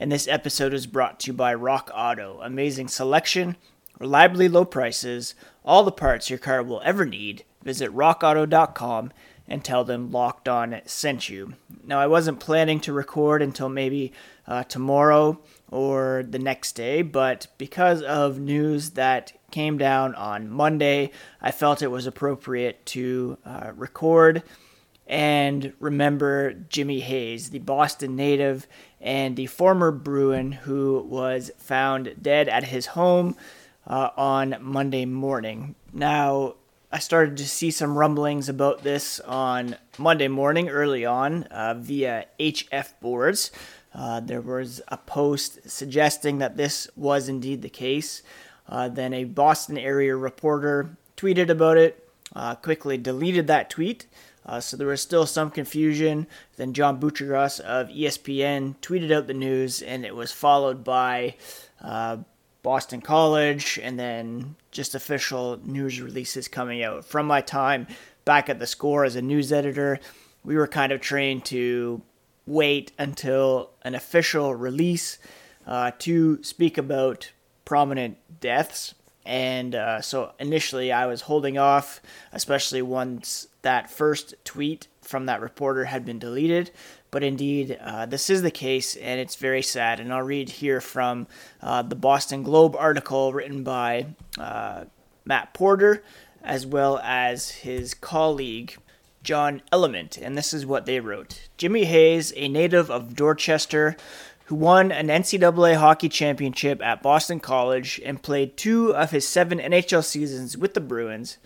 and this episode is brought to you by Rock Auto. Amazing selection, reliably low prices, all the parts your car will ever need. Visit rockauto.com and tell them Locked On sent you. Now, I wasn't planning to record until maybe uh, tomorrow or the next day, but because of news that came down on Monday, I felt it was appropriate to uh, record and remember Jimmy Hayes, the Boston native and the former Bruin who was found dead at his home uh, on Monday morning. Now, I started to see some rumblings about this on Monday morning early on uh, via HF boards. Uh, there was a post suggesting that this was indeed the case. Uh, then a Boston area reporter tweeted about it, uh, quickly deleted that tweet. Uh, so there was still some confusion. Then John Buccigross of ESPN tweeted out the news, and it was followed by uh, Boston College, and then just official news releases coming out. From my time back at the score as a news editor, we were kind of trained to wait until an official release uh, to speak about prominent deaths. And uh, so initially I was holding off, especially once that first tweet from that reporter had been deleted. But indeed, uh, this is the case, and it's very sad. And I'll read here from uh, the Boston Globe article written by uh, Matt Porter, as well as his colleague John Ellement. And this is what they wrote Jimmy Hayes, a native of Dorchester, who won an NCAA hockey championship at Boston College and played two of his seven NHL seasons with the Bruins,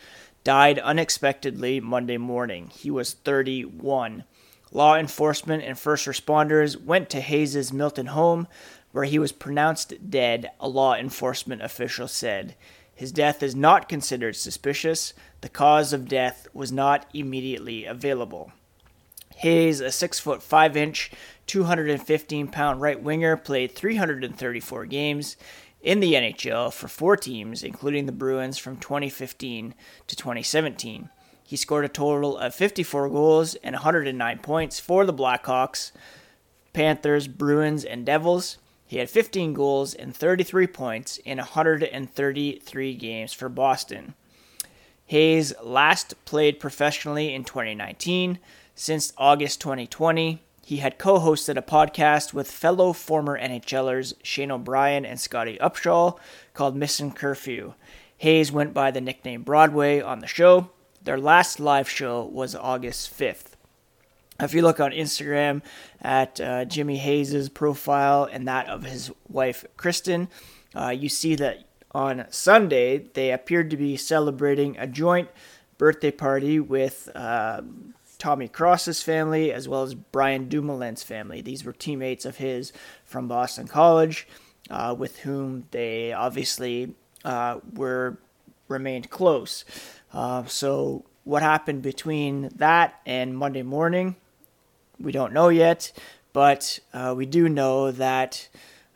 died unexpectedly Monday morning. He was 31. Law enforcement and first responders went to Hayes's Milton home, where he was pronounced dead, a law enforcement official said. His death is not considered suspicious. The cause of death was not immediately available. Hayes, a 6 foot 5 inch, 215 pound right winger, played 334 games in the NHL for four teams, including the Bruins from 2015 to 2017. He scored a total of 54 goals and 109 points for the Blackhawks, Panthers, Bruins, and Devils. He had 15 goals and 33 points in 133 games for Boston. Hayes last played professionally in 2019. Since August 2020, he had co hosted a podcast with fellow former NHLers Shane O'Brien and Scotty Upshall called Missing Curfew. Hayes went by the nickname Broadway on the show. Their last live show was August 5th. If you look on Instagram at uh, Jimmy Hayes' profile and that of his wife Kristen, uh, you see that on Sunday they appeared to be celebrating a joint birthday party with uh, Tommy Cross's family as well as Brian Dumoulin's family. These were teammates of his from Boston College, uh, with whom they obviously uh, were remained close. Uh, so, what happened between that and Monday morning, we don't know yet, but uh, we do know that,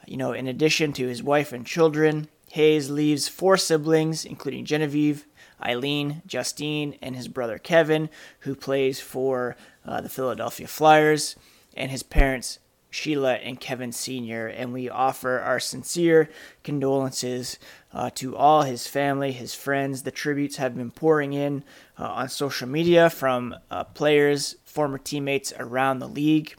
you know, in addition to his wife and children, Hayes leaves four siblings, including Genevieve, Eileen, Justine, and his brother Kevin, who plays for uh, the Philadelphia Flyers, and his parents, Sheila and Kevin Sr., and we offer our sincere condolences uh, to all his family, his friends. The tributes have been pouring in uh, on social media from uh, players, former teammates around the league.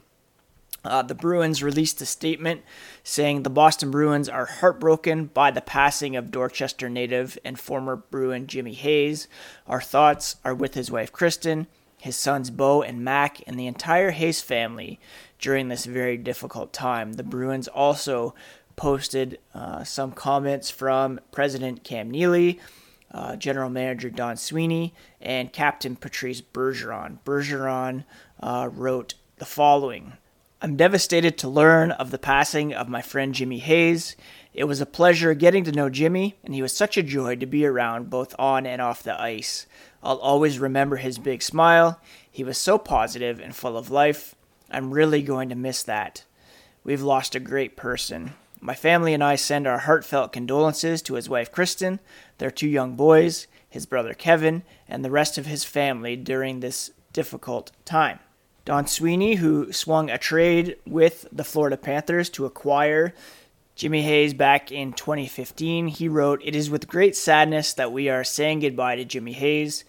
Uh, the Bruins released a statement saying the Boston Bruins are heartbroken by the passing of Dorchester native and former Bruin Jimmy Hayes. Our thoughts are with his wife Kristen, his sons Bo and Mac, and the entire Hayes family during this very difficult time. The Bruins also posted uh, some comments from President Cam Neely, uh, General Manager Don Sweeney, and Captain Patrice Bergeron. Bergeron uh, wrote the following I'm devastated to learn of the passing of my friend Jimmy Hayes. It was a pleasure getting to know Jimmy, and he was such a joy to be around both on and off the ice. I'll always remember his big smile. He was so positive and full of life. I'm really going to miss that. We've lost a great person. My family and I send our heartfelt condolences to his wife Kristen, their two young boys, his brother Kevin, and the rest of his family during this difficult time. Don Sweeney, who swung a trade with the Florida Panthers to acquire Jimmy Hayes back in 2015, he wrote, It is with great sadness that we are saying goodbye to Jimmy Hayes.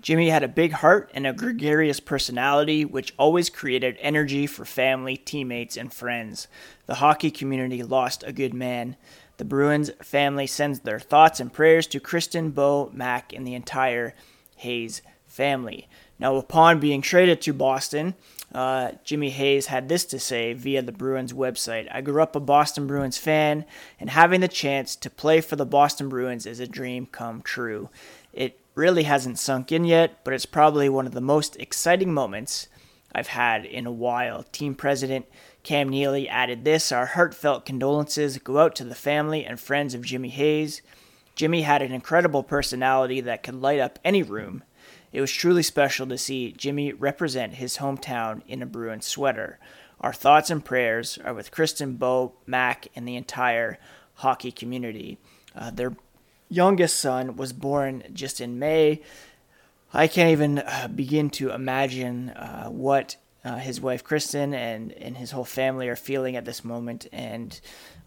Jimmy had a big heart and a gregarious personality, which always created energy for family, teammates, and friends. The hockey community lost a good man. The Bruins family sends their thoughts and prayers to Kristen, Bo, Mac, and the entire Hayes family. Now, upon being traded to Boston, uh, Jimmy Hayes had this to say via the Bruins website I grew up a Boston Bruins fan, and having the chance to play for the Boston Bruins is a dream come true. It really hasn't sunk in yet, but it's probably one of the most exciting moments I've had in a while. Team president Cam Neely added this Our heartfelt condolences go out to the family and friends of Jimmy Hayes. Jimmy had an incredible personality that could light up any room it was truly special to see Jimmy represent his hometown in a Bruin sweater. Our thoughts and prayers are with Kristen, Bo, Mac, and the entire hockey community. Uh, their youngest son was born just in May. I can't even uh, begin to imagine uh, what uh, his wife Kristen and, and his whole family are feeling at this moment, and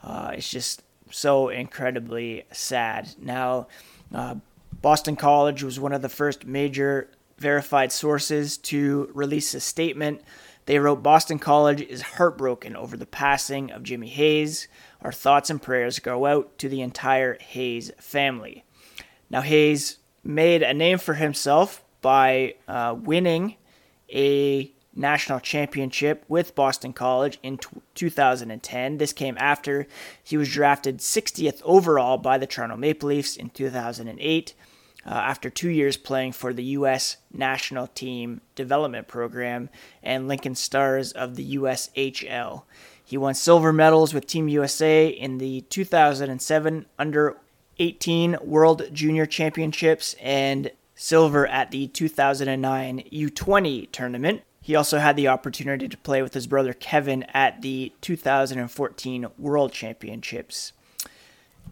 uh, it's just so incredibly sad. Now, uh, Boston College was one of the first major verified sources to release a statement. They wrote Boston College is heartbroken over the passing of Jimmy Hayes. Our thoughts and prayers go out to the entire Hayes family. Now, Hayes made a name for himself by uh, winning a national championship with Boston College in t- 2010. This came after he was drafted 60th overall by the Toronto Maple Leafs in 2008 uh, after two years playing for the U.S. National Team Development Program and Lincoln Stars of the USHL. He won silver medals with Team USA in the 2007 Under 18 World Junior Championships and silver at the 2009 U20 tournament. He also had the opportunity to play with his brother Kevin at the 2014 World Championships.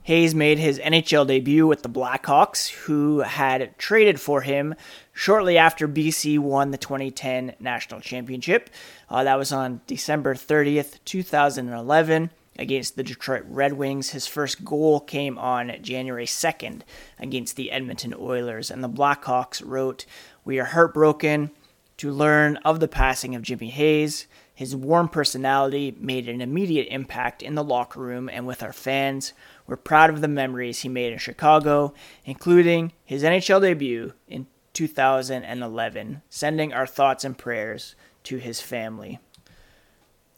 Hayes made his NHL debut with the Blackhawks, who had traded for him shortly after BC won the 2010 National Championship. Uh, that was on December 30th, 2011, against the Detroit Red Wings. His first goal came on January 2nd against the Edmonton Oilers, and the Blackhawks wrote, We are heartbroken to learn of the passing of Jimmy Hayes. His warm personality made an immediate impact in the locker room and with our fans. We're proud of the memories he made in Chicago, including his NHL debut in 2011, sending our thoughts and prayers to his family.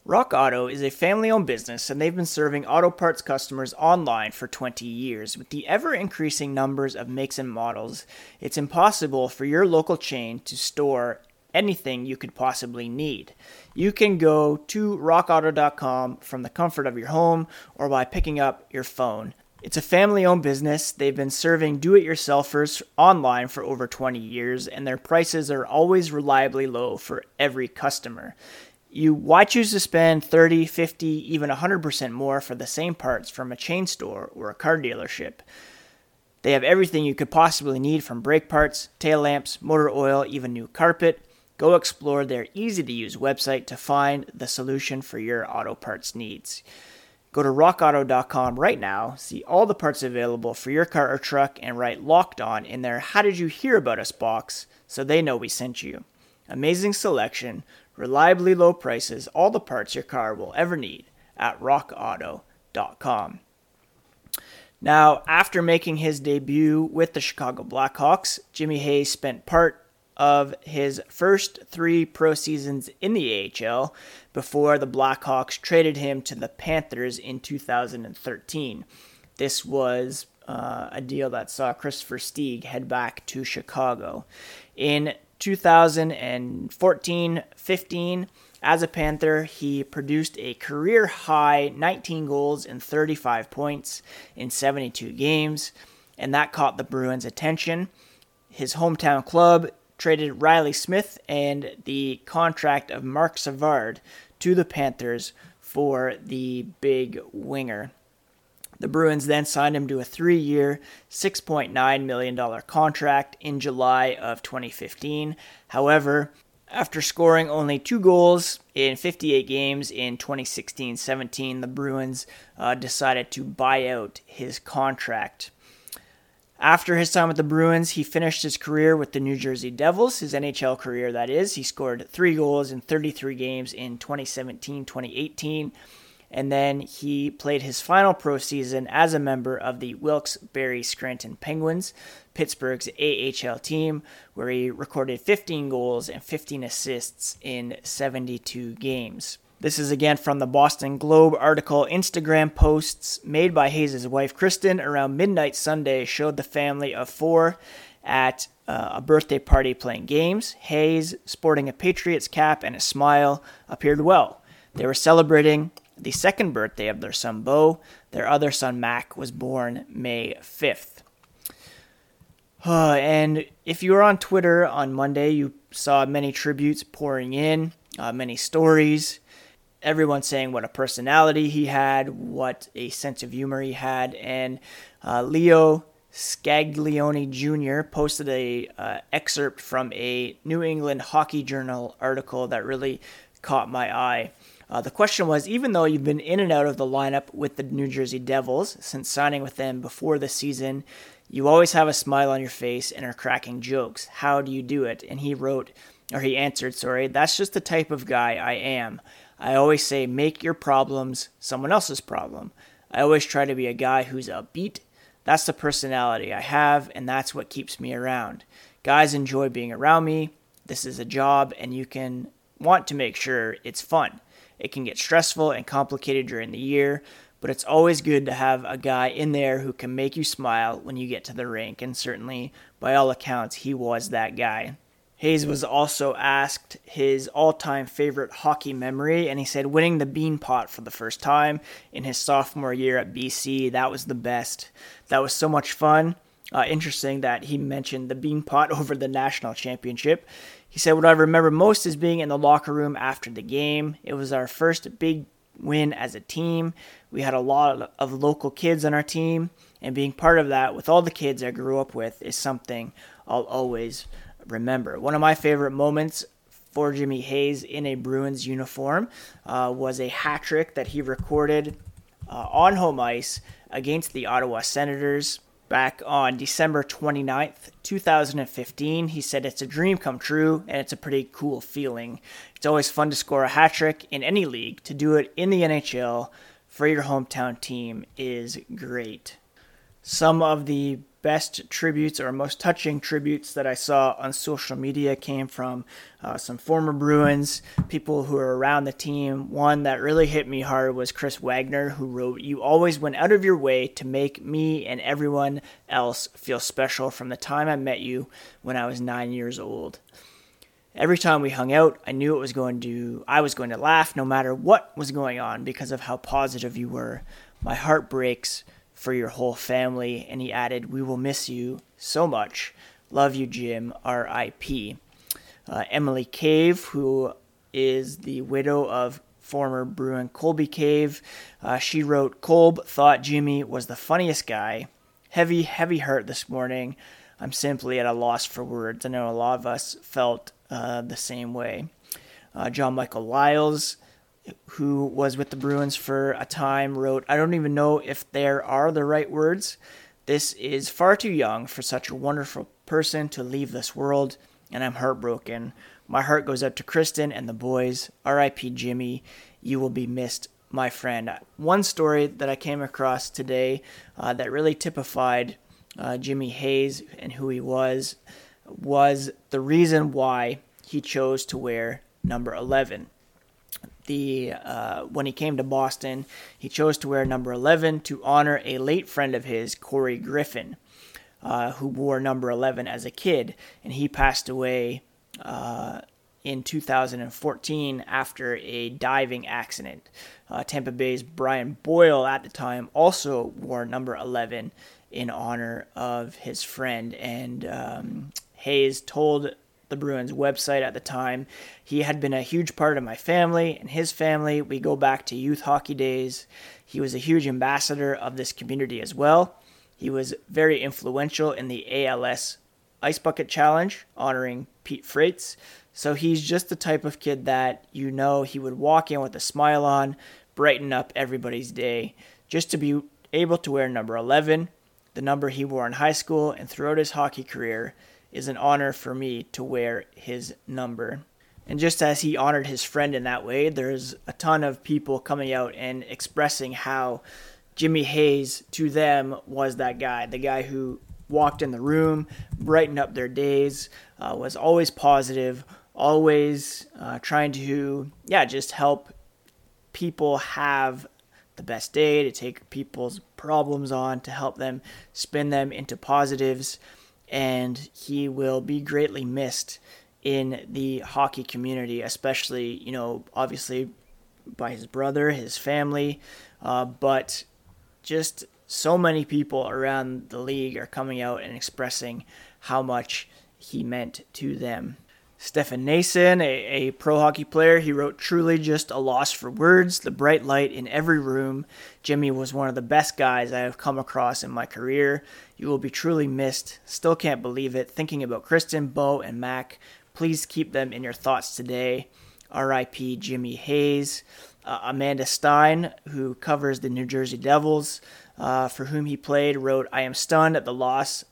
Rock Auto is a family owned business and they've been serving auto parts customers online for 20 years. With the ever increasing numbers of makes and models, it's impossible for your local chain to store anything you could possibly need. You can go to rockauto.com from the comfort of your home or by picking up your phone. It's a family owned business. They've been serving do it yourselfers online for over 20 years, and their prices are always reliably low for every customer. You why choose to spend 30, 50, even 100% more for the same parts from a chain store or a car dealership? They have everything you could possibly need from brake parts, tail lamps, motor oil, even new carpet. Go explore their easy to use website to find the solution for your auto parts needs. Go to rockauto.com right now, see all the parts available for your car or truck, and write locked on in their How Did You Hear About Us box so they know we sent you. Amazing selection, reliably low prices, all the parts your car will ever need at rockauto.com. Now, after making his debut with the Chicago Blackhawks, Jimmy Hayes spent part of his first three pro seasons in the AHL before the Blackhawks traded him to the Panthers in 2013. This was uh, a deal that saw Kris Versteeg head back to Chicago. In 2014 15, As a Panther, he produced a career high 19 goals and 35 points in 72 games, and that caught the Bruins' attention. His hometown club traded Riley Smith and the contract of Marc Savard to the Panthers for the big winger. The Bruins then signed him to a three year, $6.9 million contract in July of 2015. However, after scoring only two goals in 58 games in 2016 17, the Bruins uh, decided to buy out his contract. After his time with the Bruins, he finished his career with the New Jersey Devils, his NHL career, that is. He scored three goals in 33 games in 2017 2018 and then he played his final pro season as a member of the Wilkes-Barre Scranton Penguins, Pittsburgh's AHL team, where he recorded 15 goals and 15 assists in 72 games. This is again from the Boston Globe article. Instagram posts made by Hayes' wife Kristen around midnight Sunday showed the family of four at uh, a birthday party playing games. Hayes, sporting a Patriots cap and a smile, appeared well. They were celebrating the second birthday of their son Bo. Their other son Mac was born May 5th. Uh, and if you were on Twitter on Monday, you saw many tributes pouring in, uh, many stories. Everyone saying what a personality he had, what a sense of humor he had, and uh, Leo Scaglione Jr. posted a uh, excerpt from a New England Hockey Journal article that really caught my eye. Uh, the question was even though you've been in and out of the lineup with the New Jersey Devils since signing with them before the season, you always have a smile on your face and are cracking jokes. How do you do it? And he wrote, or he answered, sorry, that's just the type of guy I am. I always say, make your problems someone else's problem. I always try to be a guy who's upbeat. That's the personality I have, and that's what keeps me around. Guys enjoy being around me. This is a job, and you can want to make sure it's fun. It can get stressful and complicated during the year, but it's always good to have a guy in there who can make you smile when you get to the rink, and certainly, by all accounts, he was that guy. Hayes was also asked his all time favorite hockey memory, and he said winning the Beanpot for the first time in his sophomore year at BC. That was the best. That was so much fun. Uh, interesting that he mentioned the Beanpot over the national championship. He said, What I remember most is being in the locker room after the game. It was our first big win as a team. We had a lot of local kids on our team, and being part of that with all the kids I grew up with is something I'll always remember. One of my favorite moments for Jimmy Hayes in a Bruins uniform uh, was a hat trick that he recorded uh, on home ice against the Ottawa Senators back on December 29th, 2015. He said it's a dream come true and it's a pretty cool feeling. It's always fun to score a hat trick in any league. To do it in the NHL for your hometown team is great. Some of the best tributes or most touching tributes that I saw on social media came from uh, some former Bruins, people who are around the team. One that really hit me hard was Chris Wagner, who wrote, You always went out of your way to make me and everyone else feel special from the time I met you when I was nine years old. Every time we hung out, I knew it was going to I was going to laugh no matter what was going on because of how positive you were. My heart breaks for your whole family. And he added, We will miss you so much. Love you, Jim. R.I.P. Uh, Emily Cave, who is the widow of former Bruin Colby Cave, uh, she wrote, Kolb thought Jimmy was the funniest guy. Heavy, heavy heart this morning. I'm simply at a loss for words. I know a lot of us felt uh, the same way. Uh, John Michael Liles who was with the Bruins for a time, wrote, I don't even know if there are the right words. This is far too young for such a wonderful person to leave this world, and I'm heartbroken. My heart goes out to Kristen and the boys. R.I.P. Jimmy. You will be missed, my friend. One story that I came across today uh, that really typified uh, Jimmy Hayes and who he was was the reason why he chose to wear number 11 the uh, when he came to Boston, he chose to wear number 11 to honor a late friend of his, Corey Griffin, uh, who wore number 11 as a kid, and he passed away uh, in 2014 after a diving accident. Uh, Tampa Bay's Brian Boyle at the time also wore number 11 in honor of his friend. And um, Hayes told the Bruins website at the time he had been a huge part of my family and his family. We go back to youth hockey days. He was a huge ambassador of this community as well. He was very influential in the ALS Ice Bucket Challenge, honoring Pete Frates. So he's just the type of kid that you know he would walk in with a smile on, brighten up everybody's day. Just to be able to wear number 11, the number he wore in high school and throughout his hockey career, is an honor for me to wear his number. And just as he honored his friend in that way, there's a ton of people coming out and expressing how Jimmy Hayes to them was that guy, the guy who walked in the room, brightened up their days, uh, was always positive, always uh, trying to, yeah, just help people have the best day, to take people's problems on, to help them spin them into positives. And he will be greatly missed in the hockey community, especially, you know, obviously by his brother, his family, uh, but just so many people around the league are coming out and expressing how much he meant to them. Stefan Noesen, a, a pro hockey player, he wrote, Truly just a loss for words, the bright light in every room. Jimmy was one of the best guys I have come across in my career. You will be truly missed. Still can't believe it. Thinking about Kristen, Bo, and Mac. Please keep them in your thoughts today. R.I.P. Jimmy Hayes. Uh, Amanda Stein, who covers the New Jersey Devils, uh, for whom he played, wrote, I am stunned at the loss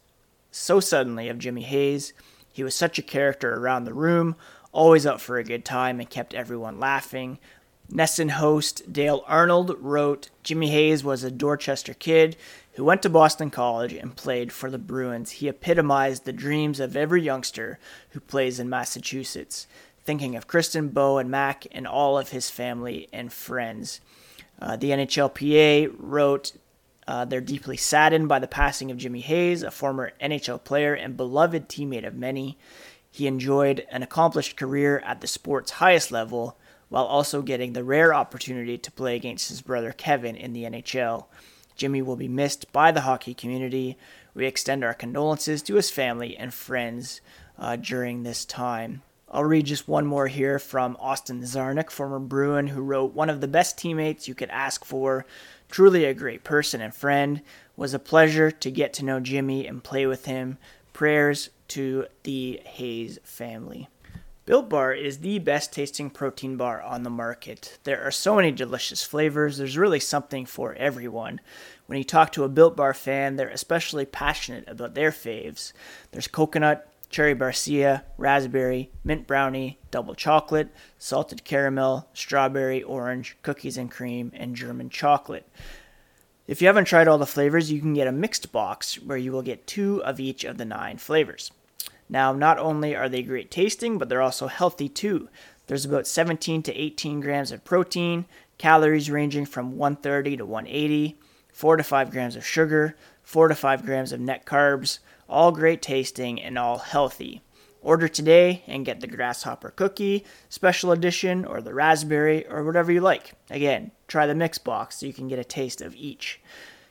so suddenly of Jimmy Hayes. He was such a character around the room, always up for a good time and kept everyone laughing. NESN host Dale Arnold wrote Jimmy Hayes was a Dorchester kid who went to Boston College and played for the Bruins. He epitomized the dreams of every youngster who plays in Massachusetts, thinking of Kristen, Bo, and Mac and all of his family and friends. Uh, the NHLPA wrote uh, they're deeply saddened by the passing of Jimmy Hayes, a former NHL player and beloved teammate of many. He enjoyed an accomplished career at the sport's highest level, while also getting the rare opportunity to play against his brother Kevin in the NHL. Jimmy will be missed by the hockey community. We extend our condolences to his family and friends uh, during this time. I'll read just one more here from Austin Czarnik, former Bruin, who wrote, One of the best teammates you could ask for Truly a great person and friend. Was a pleasure to get to know Jimmy and play with him. Prayers to the Hayes family. Built Bar is the best tasting protein bar on the market. There are so many delicious flavors, there's really something for everyone. When you talk to a Built Bar fan, they're especially passionate about their faves. There's coconut, cherry barcia, raspberry, mint brownie, double chocolate, salted caramel, strawberry, orange, cookies and cream, and German chocolate. If you haven't tried all the flavors, you can get a mixed box where you will get two of each of the nine flavors. Now, not only are they great tasting, but they're also healthy too. There's about 17 to 18 grams of protein, calories ranging from 130 to 180, 4 to 5 grams of sugar, 4 to 5 grams of net carbs, all great tasting and all healthy. Order today and get the grasshopper cookie, special edition, or the raspberry, or whatever you like. Again, try the mix box so you can get a taste of each.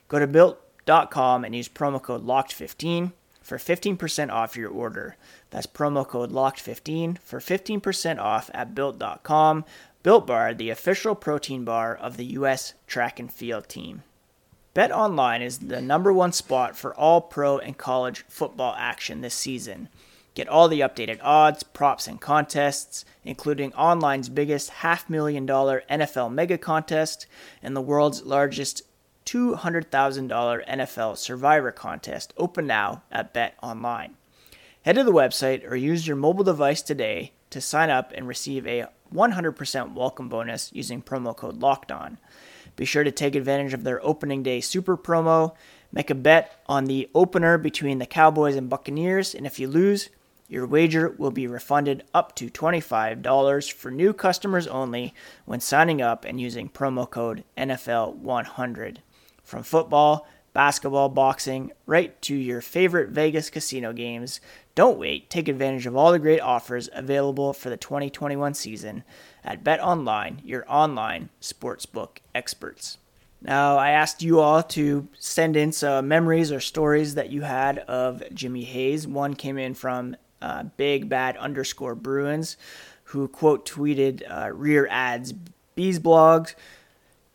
Go to built.com and use promo code LOCKED15 for 15% off your order. That's promo code LOCKED15 for 15% off at built.com. Built Bar, the official protein bar of the U.S. track and field team. Bet Online is the number one spot for all pro and college football action this season. Get all the updated odds, props, and contests, including online's biggest half million dollar NFL mega contest and the world's largest $200,000 NFL Survivor contest, open now at Bet Online. Head to the website or use your mobile device today to sign up and receive a 100% welcome bonus using promo code LOCKED ON. Be sure to take advantage of their opening day super promo. Make a bet on the opener between the Cowboys and Buccaneers, and if you lose, your wager will be refunded up to $25 for new customers only when signing up and using promo code NFL100. From football, basketball, boxing, right to your favorite Vegas casino games. Don't wait. Take advantage of all the great offers available for the 2021 season at Bet Online, your online sportsbook experts. Now, I asked you all to send in some memories or stories that you had of Jimmy Hayes. One came in from uh, Big Bad underscore Bruins, who quote tweeted uh, rear ads bees blogs,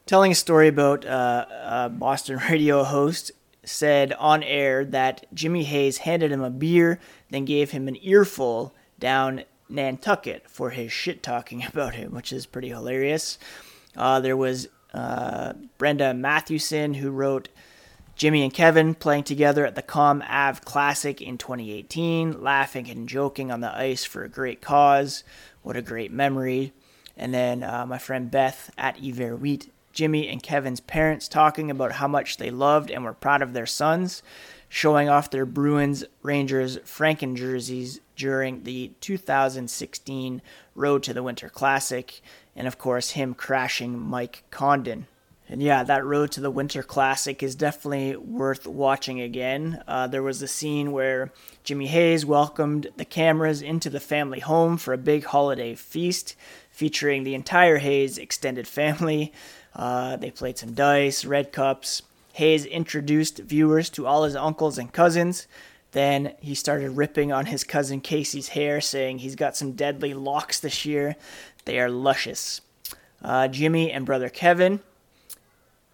telling a story about uh, a Boston radio host said on air that Jimmy Hayes handed him a beer, then gave him an earful down Nantucket for his shit talking about him, which is pretty hilarious. Uh, there was uh, Brenda Mathewson, who wrote Jimmy and Kevin playing together at the Com Ave Classic in 2018, laughing and joking on the ice for a great cause. What a great memory. And then uh, my friend Beth at Iver Wheat, Jimmy and Kevin's parents talking about how much they loved and were proud of their sons, showing off their Bruins Rangers Franken jerseys during the 2016 Road to the Winter Classic, and of course, him crashing Mike Condon. And yeah, that Road to the Winter Classic is definitely worth watching again. Uh, there was a scene where Jimmy Hayes welcomed the cameras into the family home for a big holiday feast featuring the entire Hayes extended family. Uh, they played some dice, red cups. Hayes introduced viewers to all his uncles and cousins. Then he started ripping on his cousin Casey's hair, saying he's got some deadly locks this year. They are luscious. Uh, Jimmy and brother Kevin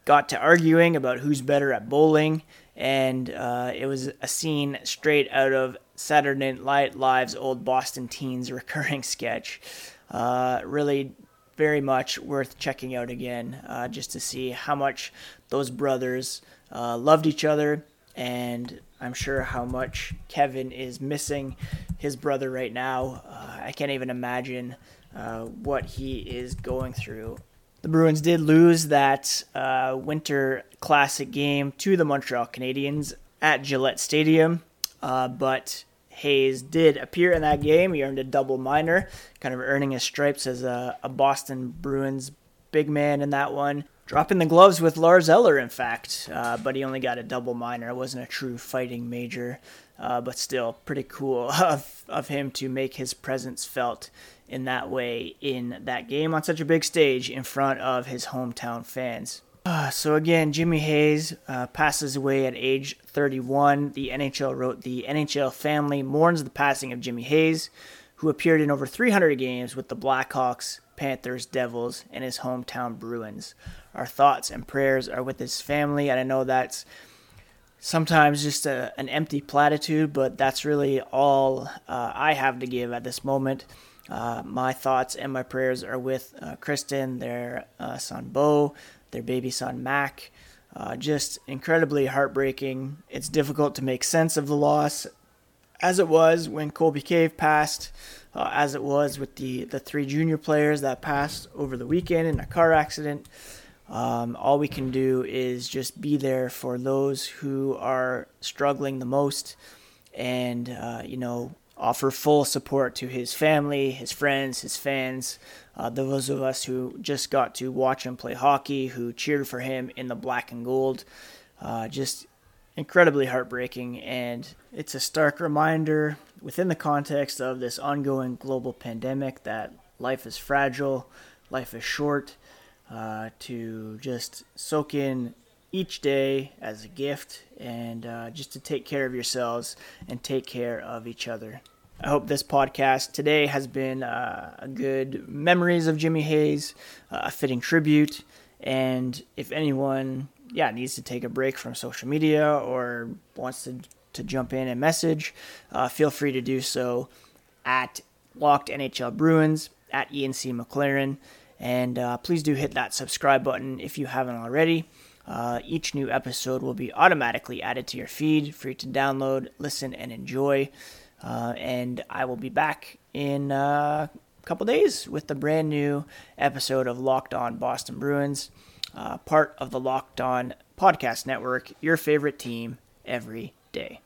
got to arguing about who's better at bowling, and uh, it was a scene straight out of Saturday Night Live's old Boston Teens recurring sketch. Uh, really, very much worth checking out again, uh, just to see how much those brothers uh, loved each other and I'm sure how much Kevin is missing his brother right now. Uh, I can't even imagine uh, what he is going through. The Bruins did lose that uh, Winter Classic game to the Montreal Canadiens at Gillette Stadium, uh, but Hayes did appear in that game. He earned a double minor, kind of earning his stripes as a, a Boston Bruins big man in that one dropping the gloves with Lars Eller, in fact, uh, but he only got a double minor. It wasn't a true fighting major, uh, but still pretty cool of, of him to make his presence felt in that way in that game on such a big stage in front of his hometown fans. Uh, so again, Jimmy Hayes uh, passes away at age 31. The NHL wrote the NHL family mourns the passing of Jimmy Hayes, who appeared in over 300 games with the Blackhawks, Panthers, Devils, and his hometown Bruins our thoughts and prayers are with his family. And I know that's sometimes just a, an empty platitude, but that's really all uh, I have to give at this moment. Uh, my thoughts and my prayers are with uh, Kristen, their uh, son Bo, their baby son Mac. Uh, just incredibly heartbreaking. It's difficult to make sense of the loss, as it was when Colby Cave passed, uh, as it was with the, the three junior players that passed over the weekend in a car accident. Um, all we can do is just be there for those who are struggling the most and, uh, you know, offer full support to his family, his friends, his fans, uh, those of us who just got to watch him play hockey, who cheered for him in the black and gold. Uh, just incredibly heartbreaking, and it's a stark reminder within the context of this ongoing global pandemic that life is fragile, life is short, uh, to just soak in each day as a gift and uh, just to take care of yourselves and take care of each other. I hope this podcast today has been uh, a good memories of Jimmy Hayes, uh, a fitting tribute, and if anyone, yeah, needs to take a break from social media or wants to to jump in and message, uh, feel free to do so at Locked NHL Bruins at ENC McLaren. And uh, please do hit that subscribe button if you haven't already. Uh, each new episode will be automatically added to your feed you to download, listen, and enjoy. Uh, and I will be back in uh, a couple days with the brand new episode of Locked On Boston Bruins, uh, part of the Locked On Podcast Network, your favorite team every day.